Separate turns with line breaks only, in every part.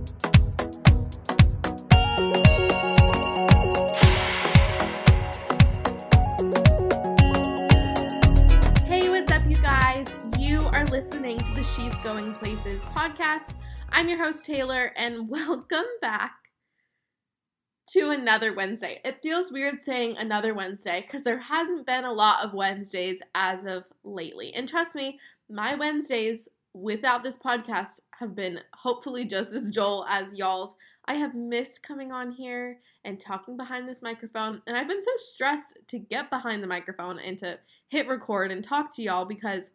Hey, what's up, you guys? You are listening to the She's Going Places podcast. I'm your host, Taylor, and welcome back to another Wednesday. It feels weird saying another Wednesday because there hasn't been a lot of Wednesdays as of lately. And trust me, my Wednesdays without this podcast have been hopefully just as dull as y'all's. I have missed coming on here and talking behind this microphone, and I've been so stressed to get behind the microphone and to hit record and talk to y'all because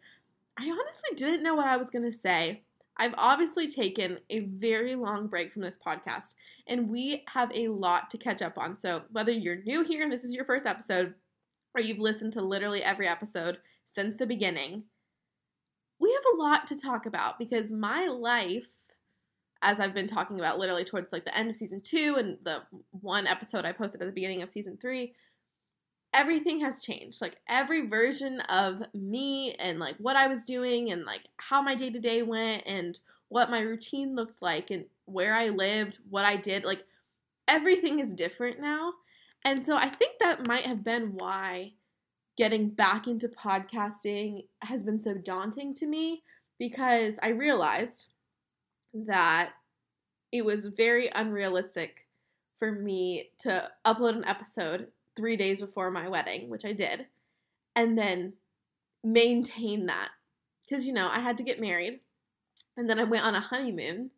I honestly didn't know what I was going to say. I've obviously taken a very long break from this podcast, and we have a lot to catch up on. So, whether you're new here and this is your first episode, or you've listened to literally every episode since the beginning, we have a lot to talk about because my life, as I've been talking about literally towards like the end of season two and the one episode I posted at the beginning of season three, everything has changed. Like every version of me and like what I was doing and like how my day to day went and what my routine looked like and where I lived, what I did, like everything is different now. And so I think that might have been why getting back into podcasting has been so daunting to me because I realized that it was very unrealistic for me to upload an episode three days before my wedding, which I did, and then maintain that. Because, you know, I had to get married, and then I went on a honeymoon,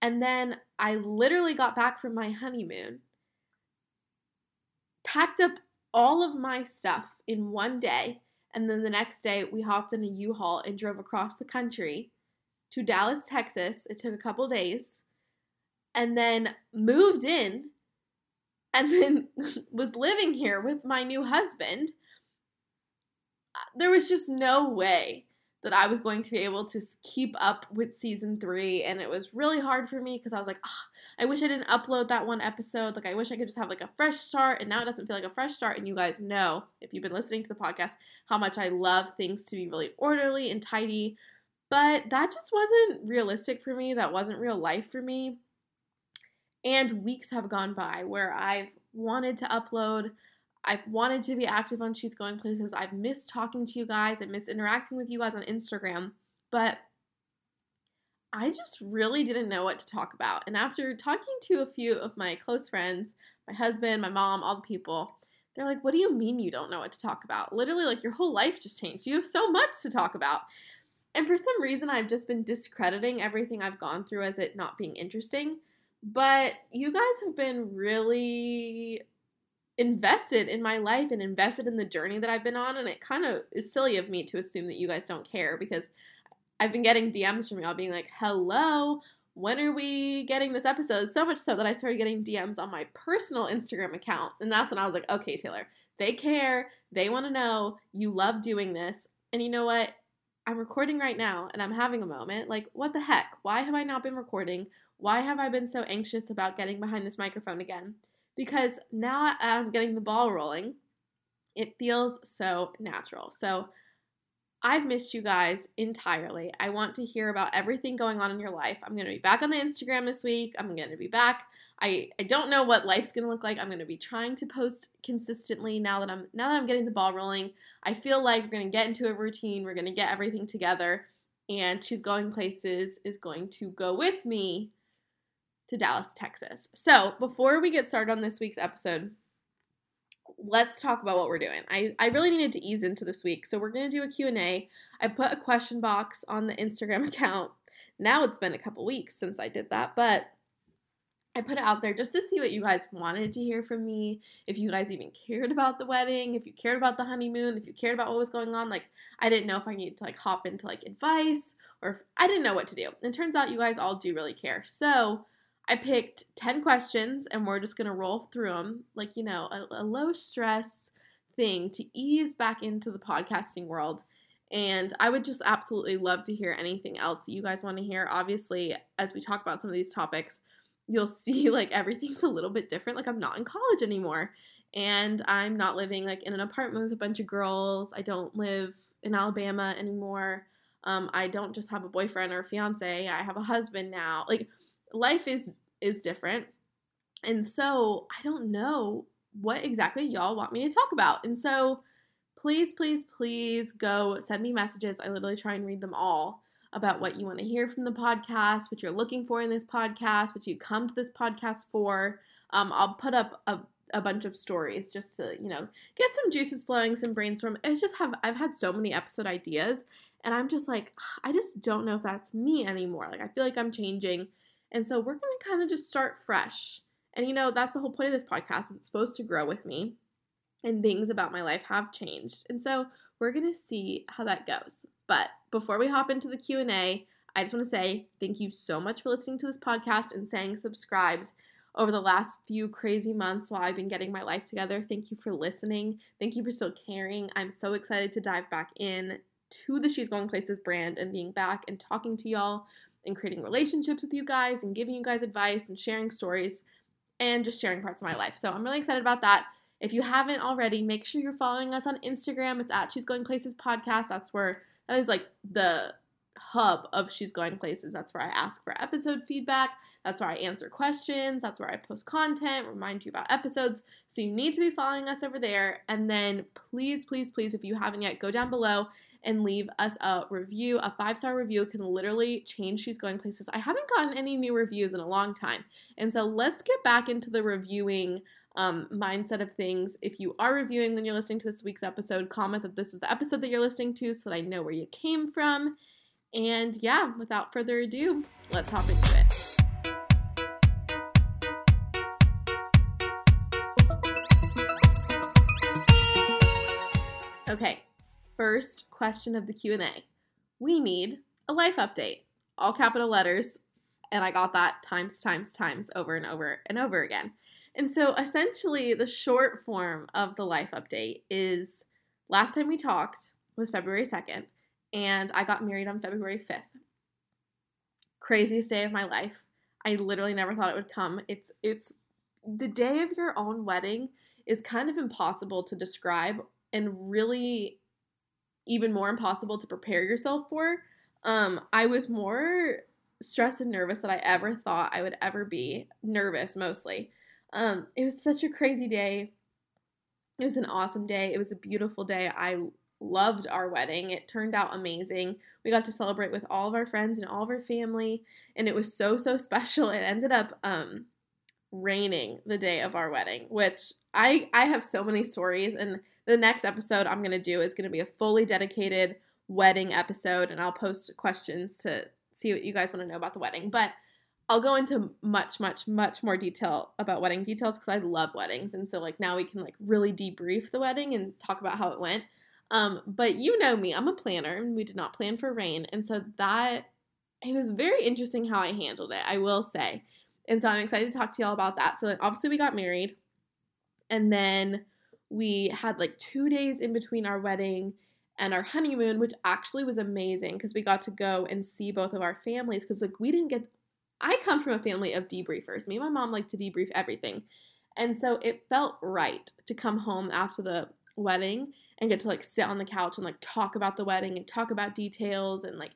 and then I literally got back from my honeymoon, packed up all of my stuff in one day, and then the next day we hopped in a U-Haul and drove across the country to Dallas, Texas. It took a couple days. And then moved in and then was living here with my new husband, uh, there was just no way that I was going to be able to keep up with season three. And it was really hard for me because I was like, oh, I wish I didn't upload that one episode. Like, I wish I could just have like a fresh start. And now it doesn't feel like a fresh start. And you guys know, if you've been listening to the podcast, how much I love things to be really orderly and tidy. But that just wasn't realistic for me. That wasn't real life for me. And weeks have gone by where I've wanted to upload. I've wanted to be active on She's Going Places. I've missed talking to you guys. I miss interacting with you guys on Instagram. But I just really didn't know what to talk about. And after talking to a few of my close friends, my husband, my mom, all the people, they're like, What do you mean you don't know what to talk about? Literally, like your whole life just changed. You have so much to talk about. And for some reason, I've just been discrediting everything I've gone through as it not being interesting. But you guys have been really invested in my life and invested in the journey that I've been on. And it kind of is silly of me to assume that you guys don't care because I've been getting DMs from y'all being like, hello, when are we getting this episode? So much so that I started getting DMs on my personal Instagram account. And that's when I was like, okay, Taylor, they care. They want to know you love doing this. And you know what? I'm recording right now and I'm having a moment. Like, what the heck? Why have I not been recording? Why have I been so anxious about getting behind this microphone again? Because now I'm getting the ball rolling, it feels so natural. So I've missed you guys entirely. I want to hear about everything going on in your life. I'm going to be back on the Instagram this week. I'm going to be back. I, I don't know what life's going to look like. I'm going to be trying to post consistently now that I'm now that I'm getting the ball rolling. I feel like we're going to get into a routine. We're going to get everything together and she's going places is going to go with me to Dallas, Texas. So, before we get started on this week's episode, let's talk about what we're doing. I, I really needed to ease into this week. So, we're going to do a Q&A. I put a question box on the Instagram account. Now it's been a couple weeks since I did that, but I put it out there just to see what you guys wanted to hear from me. If you guys even cared about the wedding, if you cared about the honeymoon, if you cared about what was going on, like I didn't know if I needed to like hop into like advice or if I didn't know what to do. And turns out you guys all do really care. So I picked 10 questions and we're just going to roll through them like, you know, a, a, low stress thing to ease back into the podcasting world. And I would just absolutely love to hear anything else that you guys want to hear. Obviously, as we talk about some of these topics, you'll see like everything's a little bit different. Like, I'm not in college anymore and I'm not living like in an apartment with a bunch of girls. I don't live in Alabama anymore. Um, I don't just have a boyfriend or a fiance, I have a husband now. Like, life is is different. And so I don't know what exactly y'all want me to talk about. And so please, please, please go send me messages. I literally try and read them all about what you want to hear from the podcast, what you're looking for in this podcast, what you come to this podcast for. Um, I'll put up a, a bunch of stories just to, you know, get some juices flowing, some brainstorm. It's just have I've had so many episode ideas and I'm just like, I just don't know if that's me anymore. Like I feel like I'm changing. And so we're gonna kind of just start fresh. And you know, that's the whole point of this podcast. It's supposed to grow with me. And things about my life have changed. And so we're going to see how that goes. But before we hop into the Q&A, I just want to say thank you so much for listening to this podcast and saying subscribed over the last few crazy months while I've been getting my life together. Thank you for listening. Thank you for still caring. I'm so excited to dive back in to the She's Going Places brand and being back and talking to y'all and creating relationships with you guys and giving you guys advice and sharing stories and just sharing parts of my life. So I'm really excited about that. If you haven't already, make sure you're following us on Instagram. It's at She's Going Places Podcast. That's where that is like the hub of She's Going Places. That's where I ask for episode feedback. That's where I answer questions. That's where I post content, remind you about episodes. So you need to be following us over there. And then please, please, please, if you haven't yet, go down below and leave us a review. A five star review can literally change She's Going Places. I haven't gotten any new reviews in a long time. And so let's get back into the reviewing um, mindset of things. If you are reviewing when you're listening to this week's episode, comment that this is the episode that you're listening to so that I know where you came from. And yeah, without further ado, let's hop into it. Okay, first question of the Q&A. We need a life update. All capital letters, and I got that times times times over and over and over again. And so essentially, the short form of the life update is last time we talked was February 2nd, and I got married on February 5th. Craziest day of my life. I literally never thought it would come. It's it's the day of your own wedding is kind of impossible to describe and really even more impossible to prepare yourself for. Um, I was more stressed and nervous than I ever thought I would ever be. Nervous mostly. Um, it was such a crazy day. It was an awesome day. It was a beautiful day. I loved our wedding. It turned out amazing. We got to celebrate with all of our friends and all of our family, and it was so so special. It ended up um, raining the day of our wedding, which I I have so many stories and the next episode I'm going to do is going to be a fully dedicated wedding episode and I'll post questions to see what you guys want to know about the wedding. But I'll go into much, much, much more detail about wedding details because I love weddings. And so, like, now we can, like, really debrief the wedding and talk about how it went. Um, but you know me, I'm a planner and we did not plan for rain. And so, that it was very interesting how I handled it, I will say. And so, I'm excited to talk to y'all about that. So, obviously, we got married and then we had like two days in between our wedding and our honeymoon, which actually was amazing because we got to go and see both of our families because like we didn't get I come from a family of debriefers. Me and my mom like to debrief everything. And so it felt right to come home after the wedding and get to like sit on the couch and like talk about the wedding and talk about details and like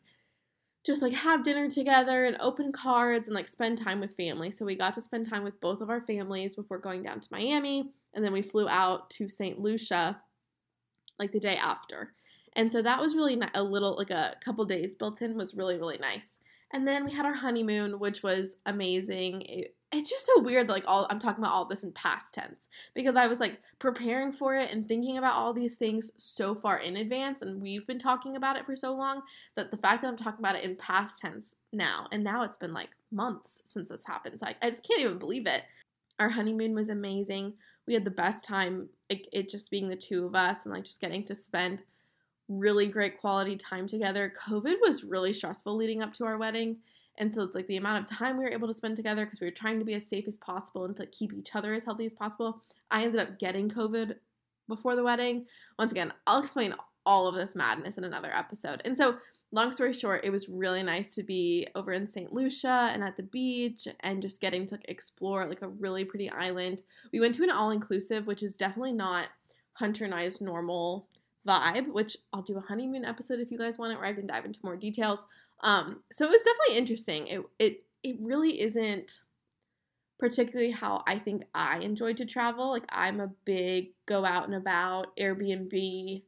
just like have dinner together and open cards and like spend time with family. So we got to spend time with both of our families before going down to Miami and then we flew out to St. Lucia like the day after. And so that was really a little like a couple days built in was really really nice. And then we had our honeymoon, which was amazing. It, it's just so weird, like all I'm talking about all this in past tense because I was like preparing for it and thinking about all these things so far in advance, and we've been talking about it for so long that the fact that I'm talking about it in past tense now, and now it's been like months since this happened, so I, I just can't even believe it. Our honeymoon was amazing. We had the best time, it, it just being the two of us and like just getting to spend really great quality time together. COVID was really stressful leading up to our wedding. And so it's like the amount of time we were able to spend together because we were trying to be as safe as possible and to keep each other as healthy as possible. I ended up getting COVID before the wedding. Once again, I'll explain all of this madness in another episode. And so, long story short, it was really nice to be over in St. Lucia and at the beach and just getting to explore like a really pretty island. We went to an all inclusive, which is definitely not Hunter and I's normal vibe, which I'll do a honeymoon episode if you guys want it, where I can dive into more details. Um, so it was definitely interesting. It it it really isn't particularly how I think I enjoy to travel. Like I'm a big go out and about, Airbnb,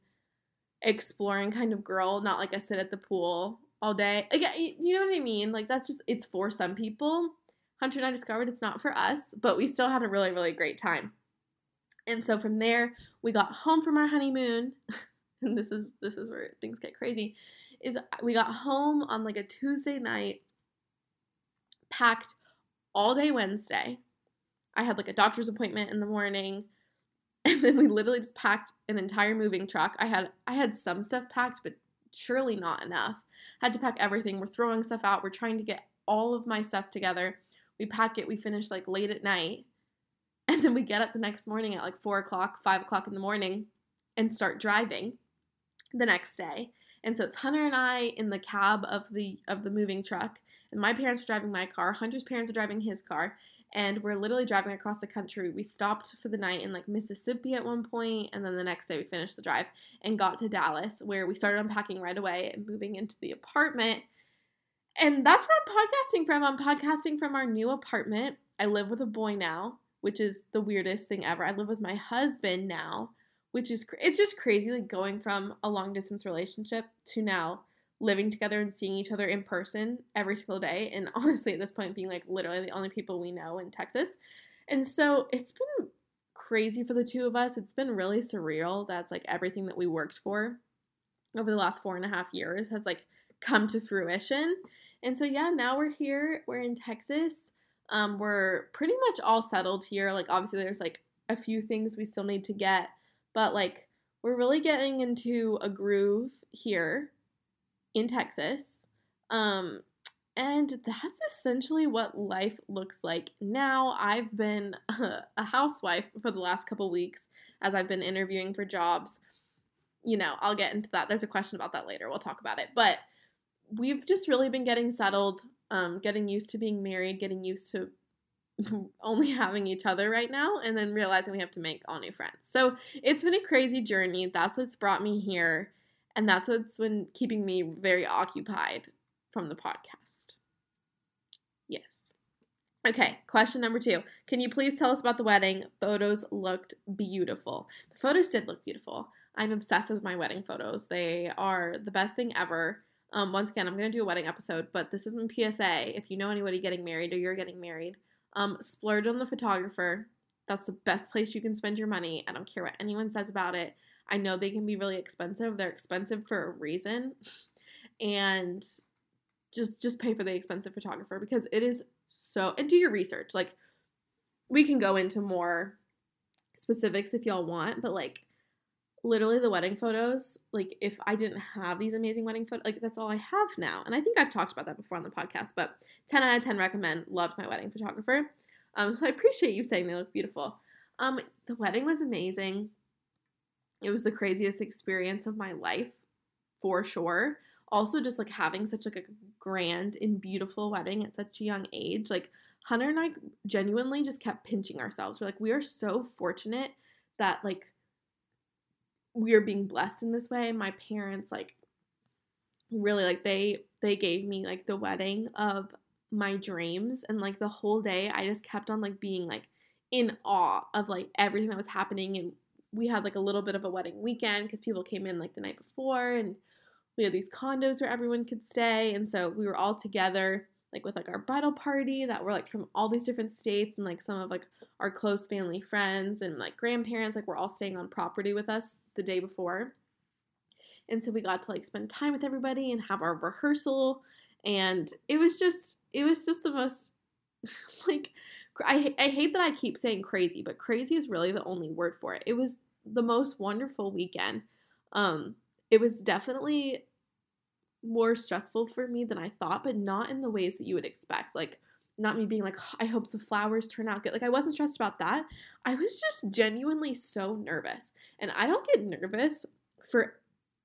exploring kind of girl, not like I sit at the pool all day. Like you know what I mean? Like that's just it's for some people. Hunter and I discovered it's not for us, but we still had a really really great time. And so from there, we got home from our honeymoon. and this is this is where things get crazy. Is we got home on like a Tuesday night, packed all day Wednesday. I had like a doctor's appointment in the morning. And then we literally just packed an entire moving truck. I had I had some stuff packed, but surely not enough. Had to pack everything. We're throwing stuff out. We're trying to get all of my stuff together. We pack it. We finish like late at night, and then we get up the next morning at like four o'clock, five o'clock in the morning, and start driving the next day. And so it's Hunter and I in the cab of the of the moving truck, and my parents are driving my car. Hunter's parents are driving his car, and we're literally driving across the country. We stopped for the night in like Mississippi at one point, and then the next day we finished the drive and got to Dallas, where we started unpacking right away and moving into the apartment. And that's where I'm podcasting from. I'm podcasting from our new apartment. I live with a boy now, which is the weirdest thing ever. I live with my husband now, which is it's just crazy like going from a long distance relationship to now living together and seeing each other in person every single day. And honestly, at this point, being like literally the only people we know in Texas. And so it's been crazy for the two of us. It's been really surreal. That's like everything that we worked for over the last four and a half years has like come to fruition. And so, yeah, now we're here. We're in Texas. Um, we're pretty much all settled here. Like, obviously, there's like a few things we still need to get, but like, we're really getting into a groove here in Texas. Um, and that's essentially what life looks like now. I've been a housewife for the last couple weeks as I've been interviewing for jobs. You know, I'll get into that. There's a question about that later. We'll talk about it. But we've just really been getting settled, um, getting used to being married, getting used to only having each other right now, and then realizing we have to make all new friends. So it's been a crazy journey. That's what's brought me here. And that's what's been keeping me very occupied from the podcast. Yes. Okay, question number two. Can you please tell us about the wedding? Photos looked beautiful. The photos did look beautiful. I'm obsessed with my wedding photos. They are the best thing ever. Um, once again, I'm going to do a wedding episode, but this isn't PSA. If you know anybody getting married or you're getting married, um, splurge on the photographer. That's the best place you can spend your money. I don't care what anyone says about it. I know they can be really expensive. They're expensive for a reason. And just just pay for the expensive photographer because it is so and do your research. Like we can go into more specifics if y'all want, but like literally the wedding photos, like if I didn't have these amazing wedding photos, like that's all I have now. And I think I've talked about that before on the podcast, but 10 out of 10 recommend, loved my wedding photographer. Um, so I appreciate you saying they look beautiful. Um, the wedding was amazing. It was the craziest experience of my life, for sure. Also, just like having such like a grand and beautiful wedding at such a young age, like Hunter and I genuinely just kept pinching ourselves. We're like, we are so fortunate that like we are being blessed in this way. My parents like really like they they gave me like the wedding of my dreams and like the whole day I just kept on like being like in awe of like everything that was happening and we had like a little bit of a wedding weekend because people came in like the night before and we had these condos where everyone could stay and so we were all together like with like our bridal party that were like from all these different states and like some of like our close family friends and like grandparents like we're all staying on property with us the day before and so we got to like spend time with everybody and have our rehearsal and it was just it was just the most like I, I hate that I keep saying crazy, but crazy is really the only word for it. It was the most wonderful weekend. Um, it was definitely more stressful for me than I thought, but not in the ways that you would expect. Like, not me being like, I hope the flowers turn out good. Like, I wasn't stressed about that. I was just genuinely so nervous. And I don't get nervous for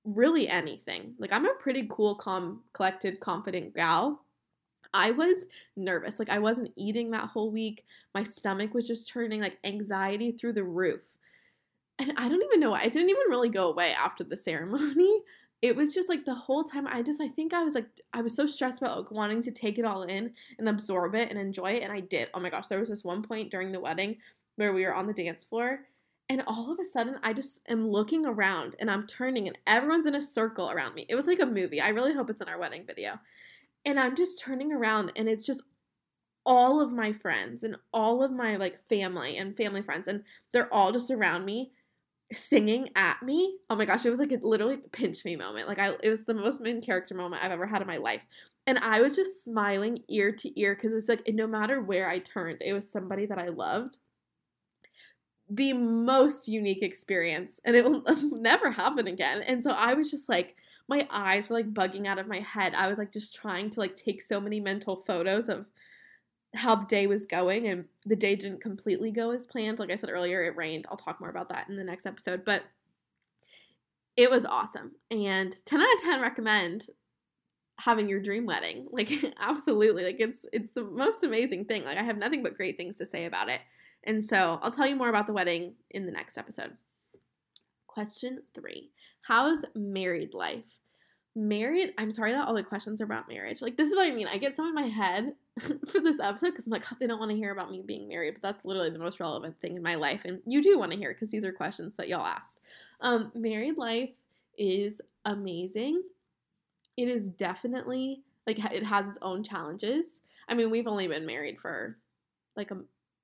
really anything. Like, I'm a pretty cool, calm, collected, confident gal. I was nervous. Like I wasn't eating that whole week. My stomach was just turning like anxiety through the roof. And I don't even know why. It didn't even really go away after the ceremony. It was just like the whole time I just I think I was like I was so stressed about like wanting to take it all in and absorb it and enjoy it and I did. Oh my gosh, there was this one point during the wedding where we were on the dance floor and all of a sudden I just am looking around and I'm turning and everyone's in a circle around me. It was like a movie. I really hope it's in our wedding video. And I'm just turning around and it's just all of my friends and all of my like family and family friends and they're all just around me singing at me. Oh my gosh, it was like a literally pinch me moment. Like I it was the most main character moment I've ever had in my life. And I was just smiling ear to ear because it's like no matter where I turned, it was somebody that I loved. The most unique experience, and it will never happen again. And so I was just like, my eyes were like bugging out of my head. I was like just trying to like take so many mental photos of how the day was going and the day didn't completely go as planned. Like I said earlier, it rained. I'll talk more about that in the next episode, but it was awesome. And 10 out of 10 recommend having your dream wedding. Like absolutely. Like it's it's the most amazing thing. Like I have nothing but great things to say about it. And so, I'll tell you more about the wedding in the next episode. Question 3. How's married life? married i'm sorry that all the questions are about marriage like this is what i mean i get some in my head for this episode because i'm like oh, they don't want to hear about me being married but that's literally the most relevant thing in my life and you do want to hear because these are questions that y'all asked. Um, married life is amazing. It is definitely like it has its own challenges. I mean we've only been married for like a,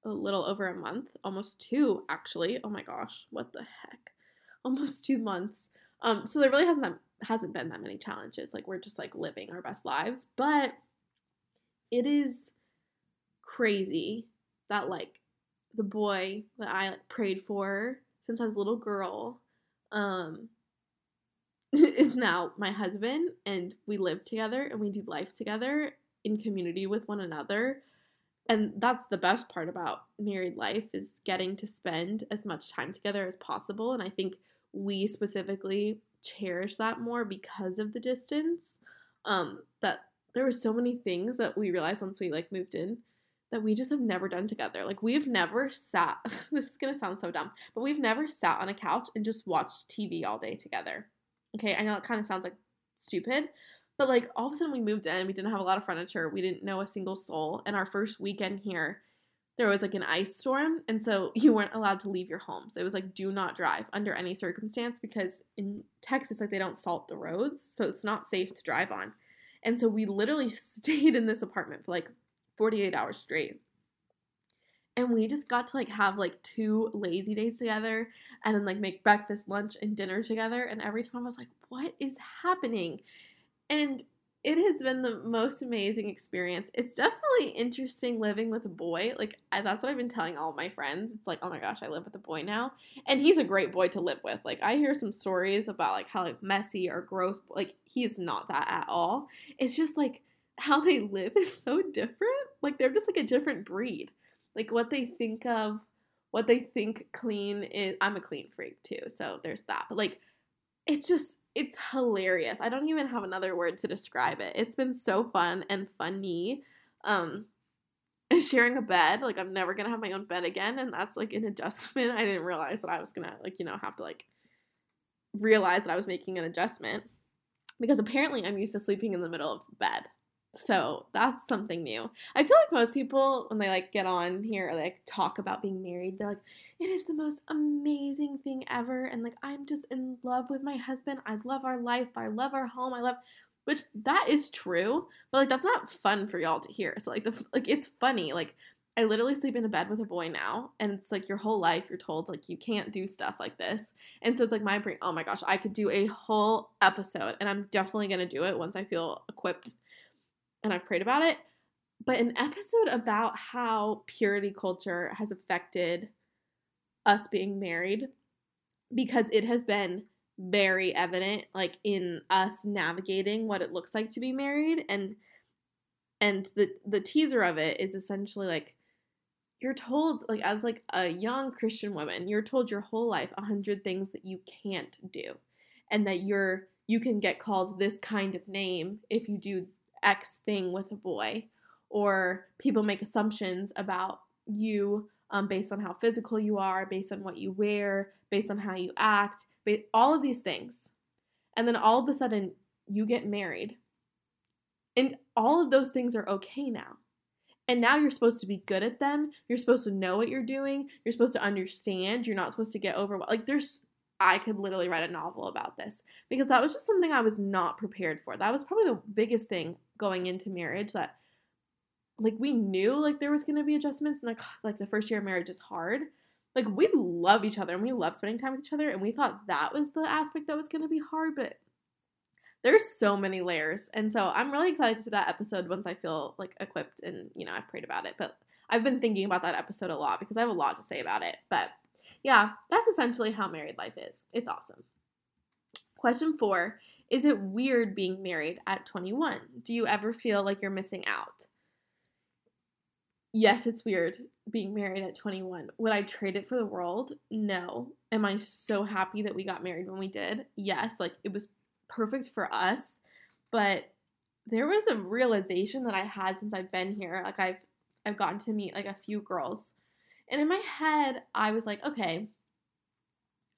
a little over a month almost two actually. Oh my gosh what the heck? Almost two months. Um, so there really hasn't that hasn't been that many challenges. Like we're just like living our best lives, but it is crazy that like the boy that I like, prayed for since I was a little girl um is now my husband and we live together and we do life together in community with one another. And that's the best part about married life is getting to spend as much time together as possible and I think we specifically cherish that more because of the distance. Um, that there were so many things that we realized once we like moved in that we just have never done together. Like we've never sat this is gonna sound so dumb, but we've never sat on a couch and just watched TV all day together. Okay, I know it kind of sounds like stupid, but like all of a sudden we moved in, we didn't have a lot of furniture, we didn't know a single soul, and our first weekend here, there was like an ice storm and so you weren't allowed to leave your home so it was like do not drive under any circumstance because in texas like they don't salt the roads so it's not safe to drive on and so we literally stayed in this apartment for like 48 hours straight and we just got to like have like two lazy days together and then like make breakfast lunch and dinner together and every time i was like what is happening and it has been the most amazing experience. It's definitely interesting living with a boy. Like I, that's what I've been telling all my friends. It's like, oh my gosh, I live with a boy now, and he's a great boy to live with. Like I hear some stories about like how like messy or gross. Like he's not that at all. It's just like how they live is so different. Like they're just like a different breed. Like what they think of, what they think clean is. I'm a clean freak too, so there's that. But like, it's just it's hilarious. I don't even have another word to describe it. It's been so fun and funny. Um sharing a bed, like I'm never to have my own bed again and that's like an adjustment. I didn't realize that I was to like, you know, have to like realize that I was making an adjustment because apparently I'm used to sleeping in the middle of bed. So that's something new. I feel like most people when they like get on here or like talk about being married, they're like, it is the most amazing thing ever. And like I'm just in love with my husband. I love our life. I love our home. I love which that is true, but like that's not fun for y'all to hear. So like the like it's funny. Like I literally sleep in a bed with a boy now, and it's like your whole life you're told like you can't do stuff like this. And so it's like my brain, oh my gosh, I could do a whole episode, and I'm definitely gonna do it once I feel equipped and I've prayed about it, but an episode about how purity culture has affected us being married because it has been very evident like in us navigating what it looks like to be married and and the the teaser of it is essentially like you're told like as like a young christian woman you're told your whole life a hundred things that you can't do and that you're you can get called this kind of name if you do X thing with a boy, or people make assumptions about you um, based on how physical you are, based on what you wear, based on how you act, all of these things. and then all of a sudden you get married. And all of those things are okay now. And now you're supposed to be good at them. You're supposed to know what you're doing. You're supposed to understand. You're not supposed to get overwhelmed. Like there's I could literally write a novel about this because that was just something I was not prepared for. That was probably the biggest thing going into marriage that like we knew like there was going to be adjustments and like like the first year of marriage is hard. Like we love each other and we love spending time with each other and we thought that was the aspect that was going to be hard, but there's so many layers. And so I'm really excited to do that episode once I feel like equipped and, you know, I've prayed about it. But I've been thinking about that episode a lot because I have a lot to say about it. But yeah, that's essentially how married life is. It's awesome. Question four Is it weird being married at 21? Do you ever feel like you're missing out? Yes, it's weird being married at 21. Would I trade it for the world? No. Am I so happy that we got married when we did? Yes, like it was perfect for us, but there was a realization that I had since I've been here. Like I've I've gotten to meet like a few girls. And in my head, I was like, okay,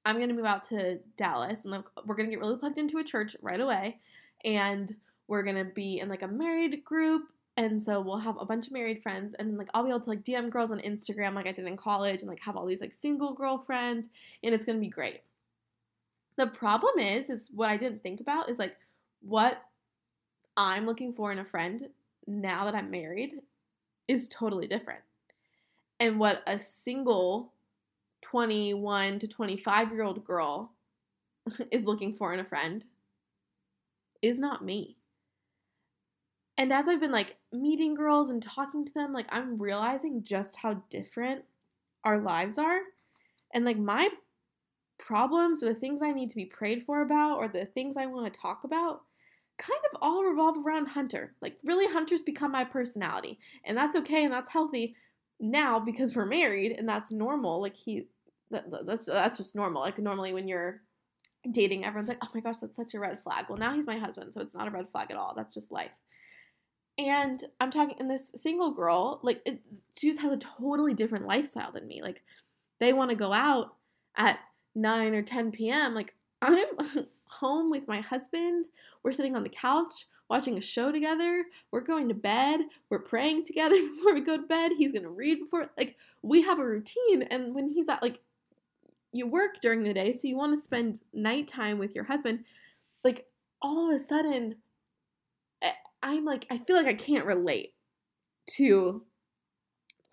I'm going to move out to Dallas and like, we're going to get really plugged into a church right away and we're going to be in like a married group and so we'll have a bunch of married friends and like I'll be able to like DM girls on Instagram like I did in college and like have all these like single girlfriends and it's going to be great. The problem is is what I didn't think about is like what I'm looking for in a friend now that I'm married is totally different. And what a single 21 to 25 year old girl is looking for in a friend is not me. And as I've been like meeting girls and talking to them, like I'm realizing just how different our lives are. And like my problems or the things I need to be prayed for about or the things I want to talk about kind of all revolve around Hunter. Like really Hunter's become my personality. And that's okay and that's healthy now because we're married and that's normal. Like he that, that's that's just normal. Like normally when you're dating everyone's like, "Oh my gosh, that's such a red flag." Well, now he's my husband, so it's not a red flag at all. That's just life. And I'm talking, and this single girl, like, it, she just has a totally different lifestyle than me. Like, they want to go out at 9 or 10 p.m. Like, I'm home with my husband. We're sitting on the couch watching a show together. We're going to bed. We're praying together before we go to bed. He's going to read before, like, we have a routine. And when he's at, like, you work during the day, so you want to spend nighttime with your husband, like, all of a sudden, eh, I'm like, I feel like I can't relate to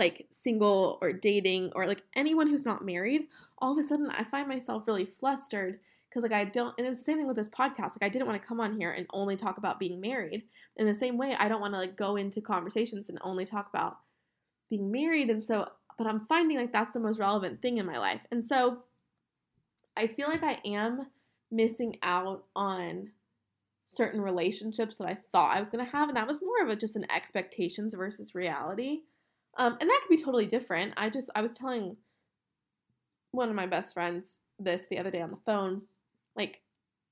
like single or dating or like anyone who's not married. All of a sudden, I find myself really flustered because like I don't, and it's the same thing with this podcast. Like I didn't want to come on here and only talk about being married. In the same way, I don't want to like go into conversations and only talk about being married. And so, but I'm finding like that's the most relevant thing in my life. And so, I feel like I am missing out on certain relationships that I thought I was going to have. And that was more of a, just an expectations versus reality. Um, and that could be totally different. I just, I was telling one of my best friends this the other day on the phone. Like,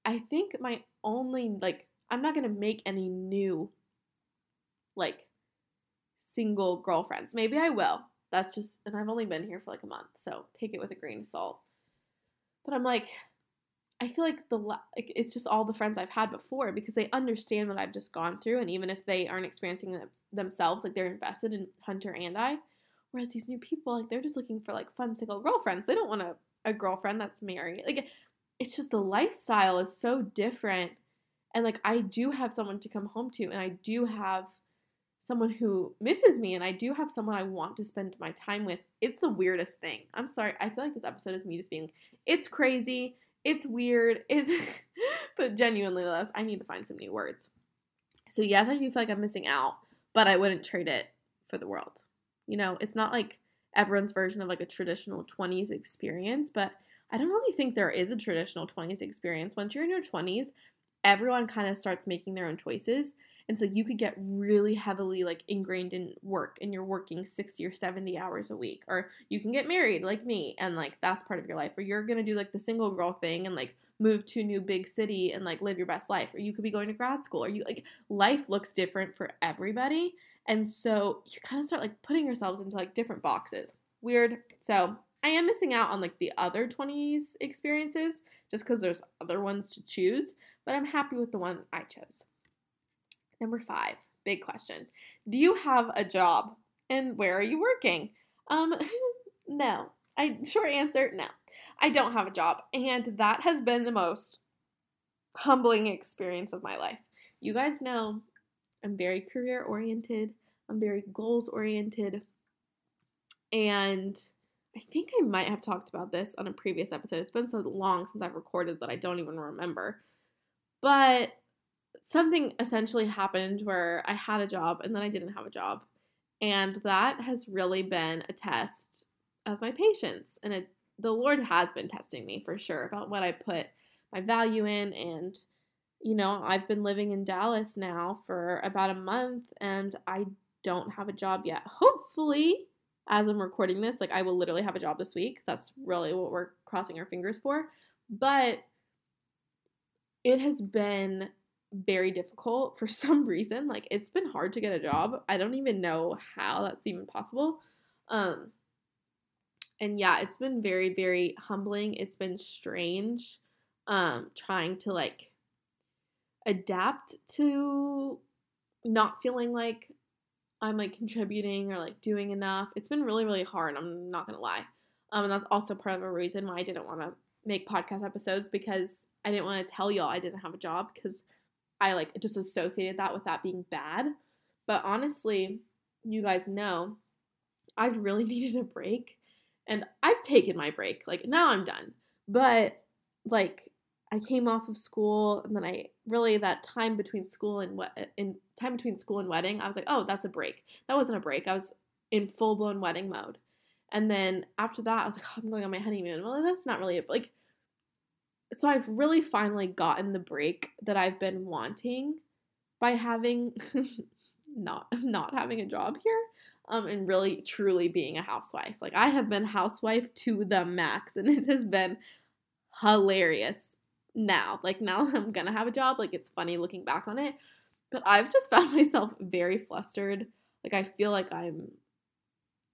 I think my only, like, I'm not going to make any new, like, single girlfriends. Maybe I will. That's just, and I've only been here for like a month. So take it with a grain of salt. But I'm like, I feel like the like it's just all the friends I've had before because they understand what I've just gone through, and even if they aren't experiencing it themselves, like they're invested in Hunter and I. Whereas these new people, like they're just looking for like fun single girlfriends. They don't want a, a girlfriend that's married. Like it's just the lifestyle is so different, and like I do have someone to come home to, and I do have someone who misses me and I do have someone I want to spend my time with. It's the weirdest thing. I'm sorry. I feel like this episode is me just being it's crazy. It's weird. It's but genuinely, Les, I need to find some new words. So yes, I do feel like I'm missing out, but I wouldn't trade it for the world. You know, it's not like everyone's version of like a traditional 20s experience, but I don't really think there is a traditional 20s experience. Once you're in your 20s, everyone kind of starts making their own choices. And so you could get really heavily like ingrained in work and you're working 60 or 70 hours a week. Or you can get married like me and like that's part of your life. Or you're gonna do like the single girl thing and like move to a new big city and like live your best life. Or you could be going to grad school. Or you like life looks different for everybody. And so you kind of start like putting yourselves into like different boxes. Weird. So I am missing out on like the other 20s experiences just because there's other ones to choose, but I'm happy with the one I chose. Number five, big question. Do you have a job and where are you working? Um, no. I short answer, no. I don't have a job, and that has been the most humbling experience of my life. You guys know I'm very career oriented, I'm very goals oriented, and I think I might have talked about this on a previous episode. It's been so long since I've recorded that I don't even remember. But something essentially happened where I had a job and then I didn't have a job. And that has really been a test of my patience. And it, the Lord has been testing me for sure about what I put my value in. And, you know, I've been living in Dallas now for about a month and I don't have a job yet. Hopefully, as I'm recording this, like I will literally have a job this week. That's really what we're crossing our fingers for. But it has been very difficult for some reason. Like it's been hard to get a job. I don't even know how that's even possible. Um and yeah, it's been very very humbling. It's been strange um trying to like adapt to not feeling like I'm like contributing or like doing enough. It's been really, really hard. I'm not gonna lie. Um, and that's also part of a reason why I didn't want to make podcast episodes because I didn't want to tell y'all I didn't have a job because I like just associated that with that being bad. But honestly, you guys know I've really needed a break and I've taken my break. Like now I'm done. But like I came off of school and then I really that time between school and what in time between school and wedding, I was like, "Oh, that's a break." That wasn't a break. I was in full-blown wedding mode. And then after that, I was like, oh, "I'm going on my honeymoon." Well, that's not really a, like so I've really finally gotten the break that I've been wanting by having not not having a job here um and really truly being a housewife. Like I have been housewife to the max and it has been hilarious now. Like now I'm gonna have a job. Like it's funny looking back on it. But I've just found myself very flustered. Like I feel like I'm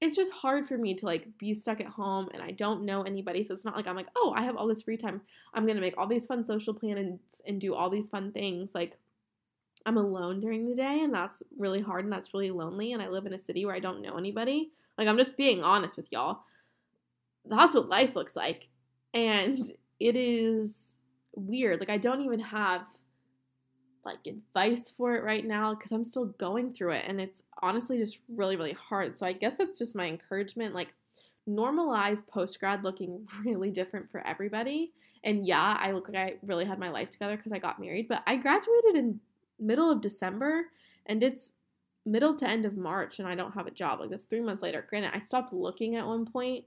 it's just hard for me to like be stuck at home and I don't know anybody. So it's not like I'm like, oh, I have all this free time. I'm gonna make all these fun social plans and do all these fun things. Like I'm alone during the day and that's really hard and that's really lonely. And I live in a city where I don't know anybody. Like I'm just being honest with y'all. That's what life looks like. And it is weird. Like I don't even have like advice for it right now because I'm still going through it and it's honestly just really really hard. So I guess that's just my encouragement like normalize post grad looking really different for everybody. And yeah, I look like I really had my life together because I got married, but I graduated in middle of December and it's middle to end of March and I don't have a job. Like that's 3 months later. Granted, I stopped looking at one point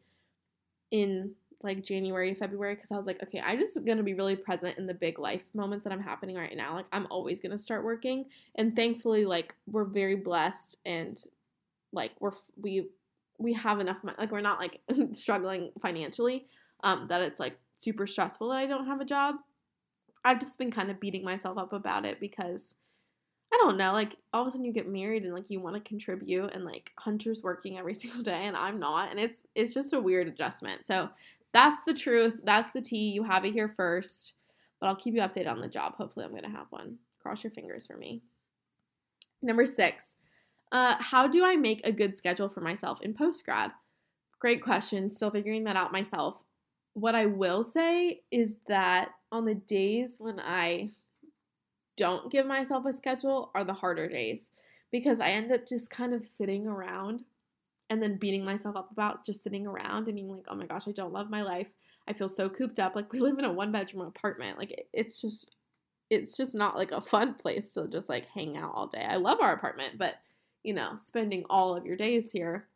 in like January, February, because I was like, okay, I'm just gonna be really present in the big life moments that I'm happening right now. Like I'm always gonna start working, and thankfully, like we're very blessed, and like we're we we have enough money. Like we're not like struggling financially. Um, that it's like super stressful that I don't have a job. I've just been kind of beating myself up about it because I don't know, like all of a sudden you get married and like you want to contribute and like Hunter's working every single day and I'm not and it's it's just a weird adjustment. So that's the truth. That's the tea. You have it here first. But I'll keep you updated on the job. Hopefully, I'm going to have one. Cross your fingers for me. Number six, uh, how do I make a good schedule for myself in post grad? Great question. Still figuring that out myself. What I will say is that on the days when I don't give myself a schedule are the harder days because I end up just kind of sitting around and then beating myself up about just sitting around and being like, oh my gosh, I don't love my life. I feel so cooped up. Like we live in a one bedroom apartment. Like it's just it's just not like a fun place to just like hang out all day. I love our apartment, but you know, spending all of your days here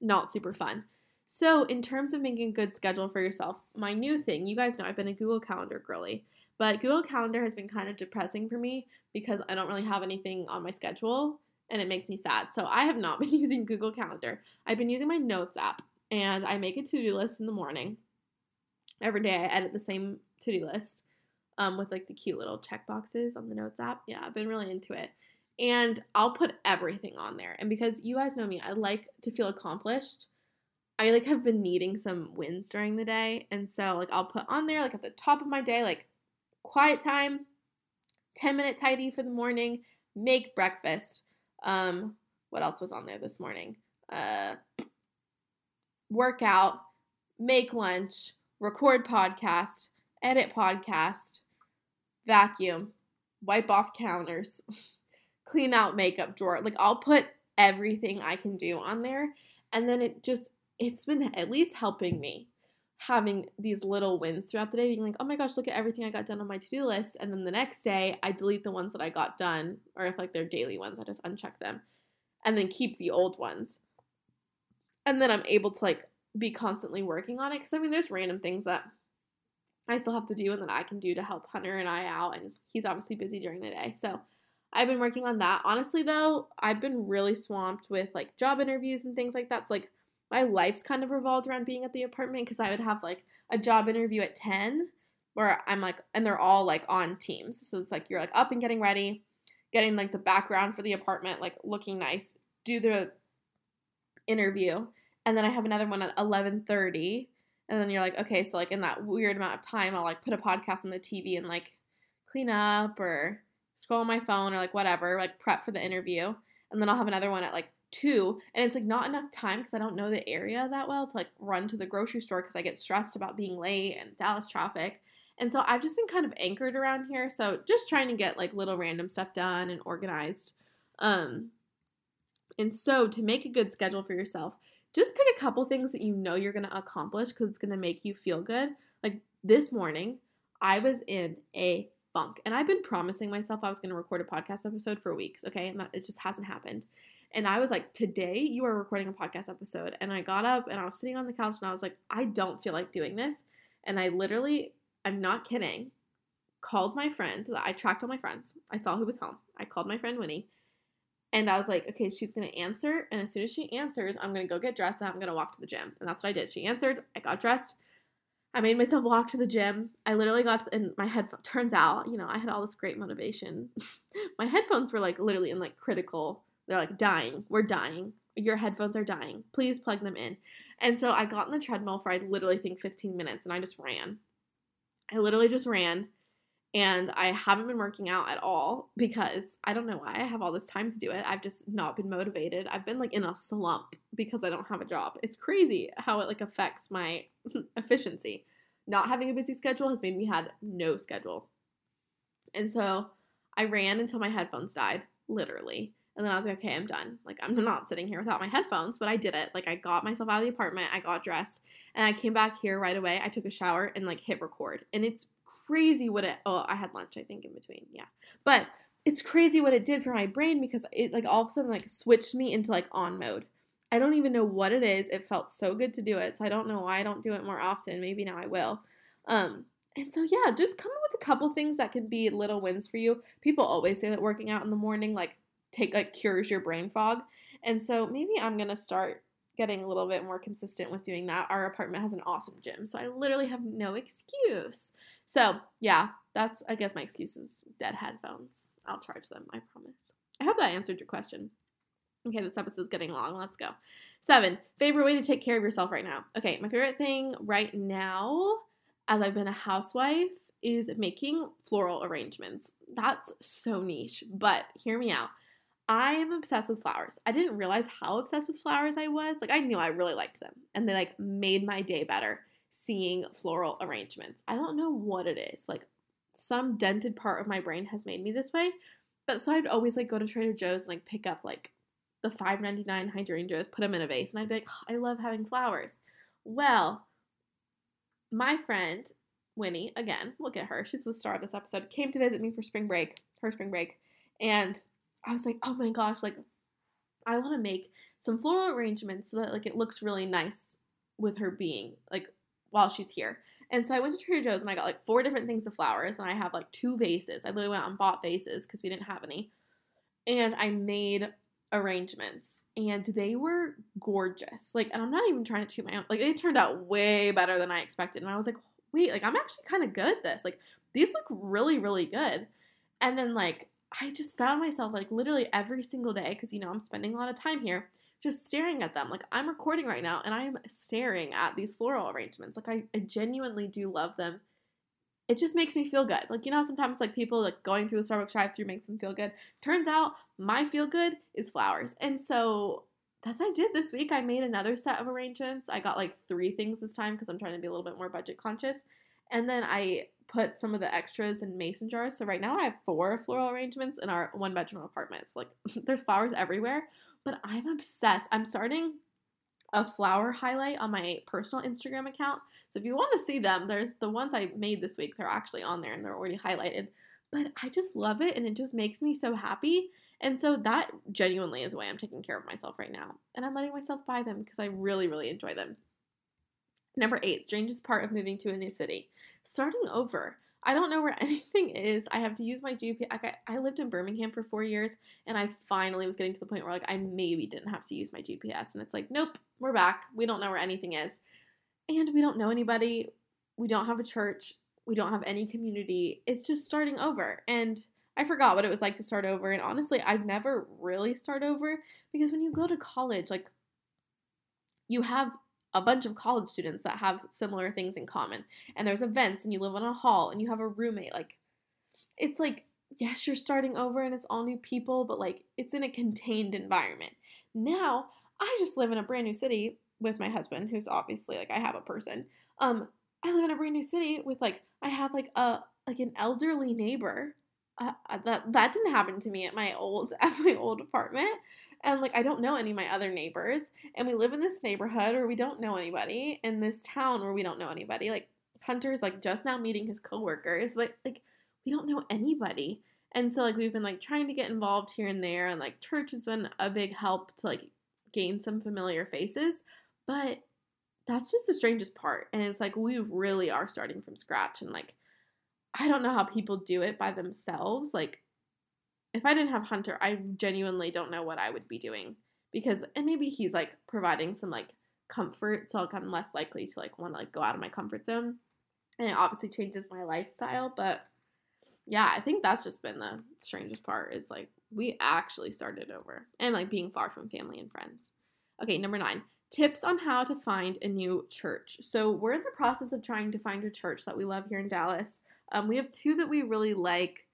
not super fun. So, in terms of making a good schedule for yourself, my new thing, you guys know I've been a Google Calendar girly, but Google Calendar has been kind of depressing for me because I don't really have anything on my schedule and it makes me sad. So I have not been using Google Calendar. I've been using my Notes app and I make a to do list in the morning. Every day I edit the same to do list um, with like the cute little check boxes on the Notes app. Yeah, I've been really into it. And I'll put everything on there. And because you guys know me, I like to feel accomplished. I like have been needing some wins during the day. And so like I'll put on there like at the top of my day, like quiet time, 10 minute tidy for the morning, make breakfast. Um, what else was on there this morning? Uh workout, make lunch, record podcast, edit podcast, vacuum, wipe off counters, clean out makeup drawer. Like I'll put everything I can do on there and then it just it's been at least helping me having these little wins throughout the day being like oh my gosh look at everything i got done on my to-do list and then the next day i delete the ones that i got done or if like they're daily ones i just uncheck them and then keep the old ones and then i'm able to like be constantly working on it because i mean there's random things that i still have to do and that i can do to help hunter and i out and he's obviously busy during the day so I've been working on that. Honestly, though, I've been really swamped with like job interviews and things like that. So, like, my life's kind of revolved around being at the apartment because I would have like a job interview at 10 where I'm like, and they're all like on teams. So it's like you're like up and getting ready, getting like the background for the apartment, like looking nice, do the interview. And then I have another one at 11:30 and then you're like, okay, so like in that weird amount of time, I'll like put a podcast on the TV and like clean up or scroll on my phone or like whatever, like prep for the interview. And then I'll have another one at like two. And it's like not enough time because I don't know the area that well to like run to the grocery store because I get stressed about being late and Dallas traffic. And so I've just been kind of anchored around here. So just trying to get like little random stuff done and organized. Um, and so to make a good schedule for yourself, just pick a couple things that you know you're going to accomplish because it's going to make you feel good. Like this morning, I was in a funk. And I've been promising myself I was going to record a podcast episode for weeks, okay? And that, it just hasn't happened. And I was like, today you are recording a podcast episode. And I got up and I was sitting on the couch and I was like, I don't feel like doing this. And I literally, I'm not kidding, called my friend. I tracked all my friends. I saw who was home. I called my friend Winnie. And I was like, okay, she's to answer. And as soon as she answers, I'm to go get dressed and I'm to walk to the gym. And that's what I did. She answered. I got dressed. I made myself walk to the gym. I literally got to, and my headphones, turns out, you know, I had all this great motivation. my headphones were like literally in like critical, they're like dying. We're dying. Your headphones are dying. Please plug them in. And so I got in the treadmill for I literally think 15 minutes and I just ran. I literally just ran and I haven't been working out at all because I don't know why I have all this time to do it. I've just not been motivated. I've been like in a slump because I don't have a job. It's crazy how it like affects my efficiency. Not having a busy schedule has made me had no schedule. And so I ran until my headphones died, literally. And then I was like, okay, I'm done. Like, I'm not sitting here without my headphones, but I did it. Like, I got myself out of the apartment, I got dressed, and I came back here right away. I took a shower and like hit record. And it's crazy what it oh i had lunch i think in between yeah but it's crazy what it did for my brain because it like all of a sudden like switched me into like on mode i don't even know what it is it felt so good to do it so i don't know why i don't do it more often maybe now i will um and so yeah just come up with a couple things that can be little wins for you people always say that working out in the morning like take like cures your brain fog and so maybe i'm gonna start getting a little bit more consistent with doing that. Our apartment has an awesome gym, so I literally have no excuse. So, yeah, that's, I guess, my excuse is dead headphones. I'll charge them, I promise. I hope that answered your question. Okay, this episode's getting long. Let's go. Seven, favorite way to take care of yourself right now. Okay, my favorite thing right now, as I've been a housewife, is making floral arrangements. That's so niche, but hear me out. I am obsessed with flowers. I didn't realize how obsessed with flowers I was. Like, I knew I really liked them, and they like made my day better seeing floral arrangements. I don't know what it is. Like some dented part of my brain has made me this way. But so I'd always like go to Trader Joe's and like pick up like the 5.99 hydrangeas, put them in a vase, and I'd be like, I love having flowers. Well, my friend Winnie, again, look at her. She's the star of this episode. Came to visit me for spring break, her spring break, and I was like, oh my gosh, like I want to make some floral arrangements so that like it looks really nice with her being like while she's here. And so I went to Trader Joe's and I got like four different things of flowers and I have like two vases. I literally went and bought vases because we didn't have any. And I made arrangements and they were gorgeous. Like, and I'm not even trying to toot my own, like, they turned out way better than I expected. And I was like, wait, like, I'm actually kind of good at this. Like, these look really, really good. And then, like, I just found myself, like, literally every single day, because, you know, I'm spending a lot of time here, just staring at them. Like I'm recording right now and I am staring at these floral arrangements. Like I, I genuinely do love them. It just makes me feel good. Like you know, sometimes like people like going through the Starbucks drive-through makes them feel good. Turns out my feel good is flowers, and so that's what I did this week. I made another set of arrangements. I got like three things this time because I'm trying to be a little bit more budget conscious. And then I put some of the extras in mason jars. So right now I have four floral arrangements in our one bedroom apartments. Like there's flowers everywhere, but I'm obsessed. I'm starting a flower highlight on my personal Instagram account. So if you want to see them, there's the ones I made this week. They're actually on there and they're already highlighted. But I just love it and it just makes me so happy. And so that genuinely is way I'm taking care of myself right now. And I'm letting myself buy them because I really, really enjoy them. Number eight, strangest part of moving to a new city. Starting over. I don't know where anything is. I have to use my GPS. I, I lived in Birmingham for four years, and I finally was getting to the point where like I maybe didn't have to use my GPS, and it's like, nope, we're back. We don't know where anything is, and we don't know anybody. We don't have a church. We don't have any community. It's just starting over, and I forgot what it was like to start over. And honestly, I've never really start over because when you go to college, like you have a bunch of college students that have similar things in common. And there's events and you live in a hall and you have a roommate. Like, it's like, yes, you're starting over and it's all new people, but like, it's in a contained environment. Now, I just live in a brand new city with my husband, who's obviously like, I have a person. Um, I live in a brand new city with like, I have like a, like an elderly neighbor. Uh, that that didn't happen to me at my old at my old apartment and like I don't know any of my other neighbors. And we live in this neighborhood where we don't know anybody, in this town where we don't know anybody. Like Hunter's like just now meeting his coworkers, but like we don't know anybody. And so like we've been like trying to get involved here and there, and like church has been a big help to like gain some familiar faces. But that's just the strangest part. And it's like we really are starting from scratch and like I don't know how people do it by themselves. Like if I didn't have Hunter, I genuinely don't know what I would be doing because and maybe he's like providing some like comfort, so like I'm less likely to like want to like go out of my comfort zone, and it obviously changes my lifestyle. But yeah, I think that's just been the strangest part is like we actually started over and like being far from family and friends. Okay, number nine. Tips on how to find a new church. So, we're in the process of trying to find a church that we love here in Dallas. Um, we have two that we really like.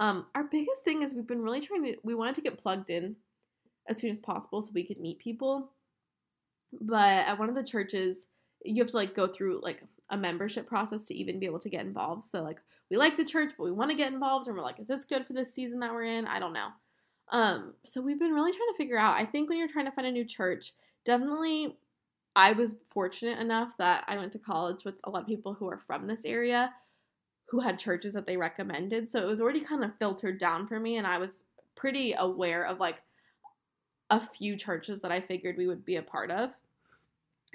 Um, our biggest thing is we've been really trying to, we wanted to get plugged in as soon as possible so we could meet people. But at one of the churches, you have to like go through like a membership process to even be able to get involved. So like we like the church, but we want to get involved, and we're like, is this good for this season that we're in? I don't know. Um, so we've been really trying to figure out. I think when you're trying to find a new church, definitely I was fortunate enough that I went to college with a lot of people who are from this area who had churches that they recommended. So it was already kind of filtered down for me, and I was pretty aware of like a few churches that I figured we would be a part of.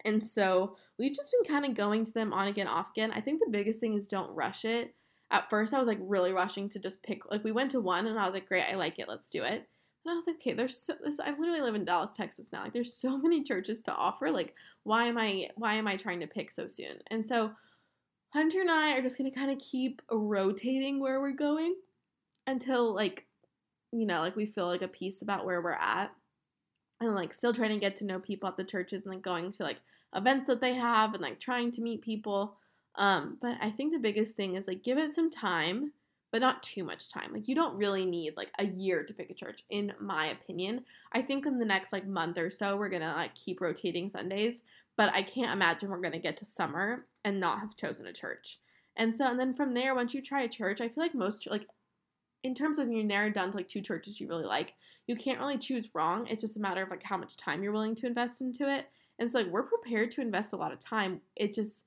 And so we've just been kind of going to them on again, off again. I think the biggest thing is don't rush it. At first, I was like really rushing to just pick. Like we went to one, and I was like, "Great, I like it. Let's do it." And I was like, "Okay, there's so this. I literally live in Dallas, Texas now. Like, there's so many churches to offer. Like, why am I why am I trying to pick so soon?" And so Hunter and I are just to kind of keep rotating where we're going until like you know, like we feel like a peace about where we're at. And like still trying to get to know people at the churches and like going to like events that they have and like trying to meet people. Um, but I think the biggest thing is like give it some time, but not too much time. Like you don't really need like a year to pick a church, in my opinion. I think in the next like month or so, we're gonna like keep rotating Sundays but I can't imagine we're to get to summer and not have chosen a church. And so, and then from there, once you try a church, I feel like most, like, in terms of you narrowed down to like two churches you really like, you can't really choose wrong. It's just a matter of like how much time you're willing to invest into it. And so, like, we're prepared to invest a lot of time. It just,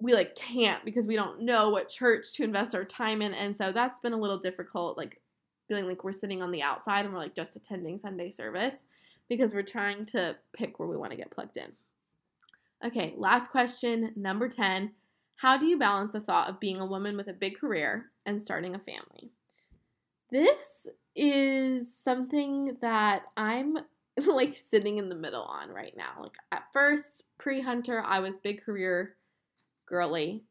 we like can't because we don't know what church to invest our time in. And so that's been a little difficult, like, feeling like we're sitting on the outside and we're like just attending Sunday service because we're trying to pick where we want to get plugged in. Okay, last question, number 10. How do you balance the thought of being a woman with a big career and starting a family? This is something that I'm like sitting in the middle on right now. Like at first, pre Hunter, I was big career girly.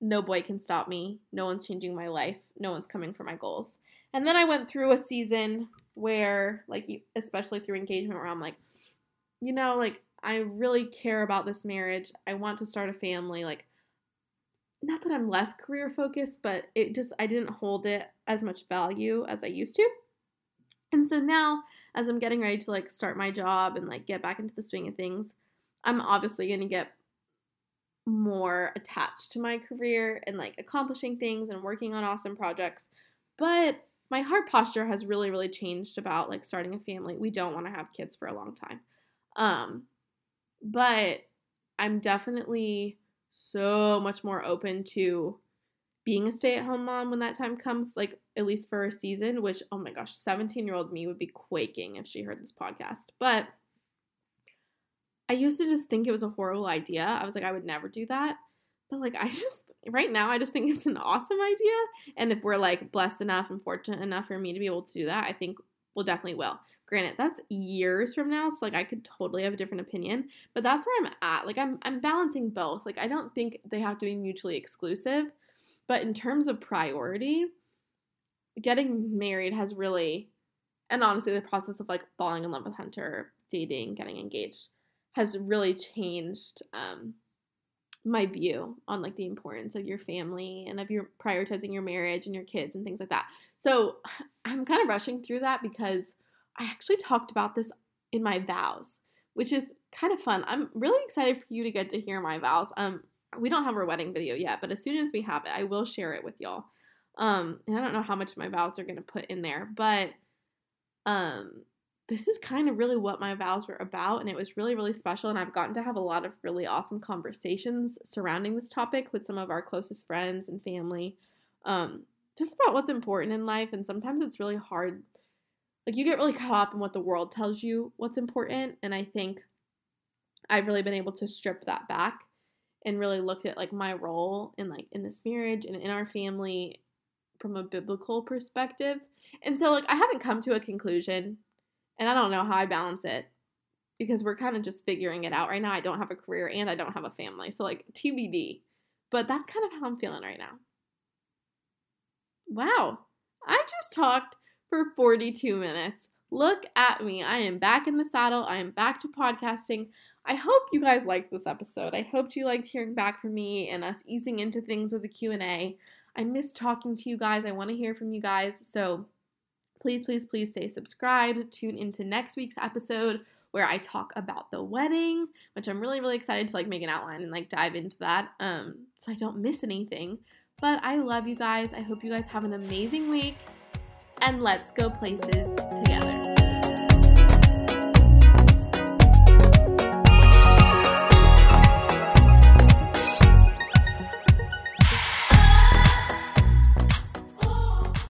No boy can stop me. No one's changing my life. No one's coming for my goals. And then I went through a season where like especially through engagement where I'm like, you know, like I really care about this marriage. I want to start a family. Like not that I'm less career focused, but it just I didn't hold it as much value as I used to. And so now as I'm getting ready to like start my job and like get back into the swing of things, I'm obviously going to get more attached to my career and like accomplishing things and working on awesome projects. But my heart posture has really really changed about like starting a family. We don't want to have kids for a long time. Um but I'm definitely so much more open to being a stay-at-home mom when that time comes like at least for a season which oh my gosh 17 year old me would be quaking if she heard this podcast. But i used to just think it was a horrible idea. I was like i would never do that. But like i just right now i just think it's an awesome idea. And if we're like blessed enough and fortunate enough for me to be able to do that i think we'll definitely will granted that's years from now so like i could totally have a different opinion but that's where i'm at like i'm i'm balancing both like i don't think they have to be mutually exclusive but in terms of priority getting married has really and honestly the process of like falling in love with hunter dating getting engaged has really changed um my view on like the importance of your family and of your prioritizing your marriage and your kids and things like that. So I'm kind of rushing through that because I actually talked about this in my vows, which is kind of fun. I'm really excited for you to get to hear my vows. Um, we don't have our wedding video yet, but as soon as we have it, I will share it with y'all. Um, and I don't know how much my vows are gonna put in there, but um, this is kind of really what my vows were about, and it was really, really special. And I've gotten to have a lot of really awesome conversations surrounding this topic with some of our closest friends and family, um, just about what's important in life. And sometimes it's really hard like you get really caught up in what the world tells you what's important and i think i've really been able to strip that back and really look at like my role in like in this marriage and in our family from a biblical perspective. And so like i haven't come to a conclusion and i don't know how i balance it because we're kind of just figuring it out. Right now i don't have a career and i don't have a family so like tbd but that's kind of how i'm feeling right now. Wow. I just talked for 42 minutes. Look at me. I am back in the saddle. I am back to podcasting. I hope you guys liked this episode. I hope you liked hearing back from me and us easing into things with the Q&A. I miss talking to you guys. I want to hear from you guys. So please, please, please stay subscribed. Tune into next week's episode where I talk about the wedding, which I'm really, really excited to like make an outline and like dive into that. Um, so I don't miss anything. But I love you guys. I hope you guys have an amazing week and let's go places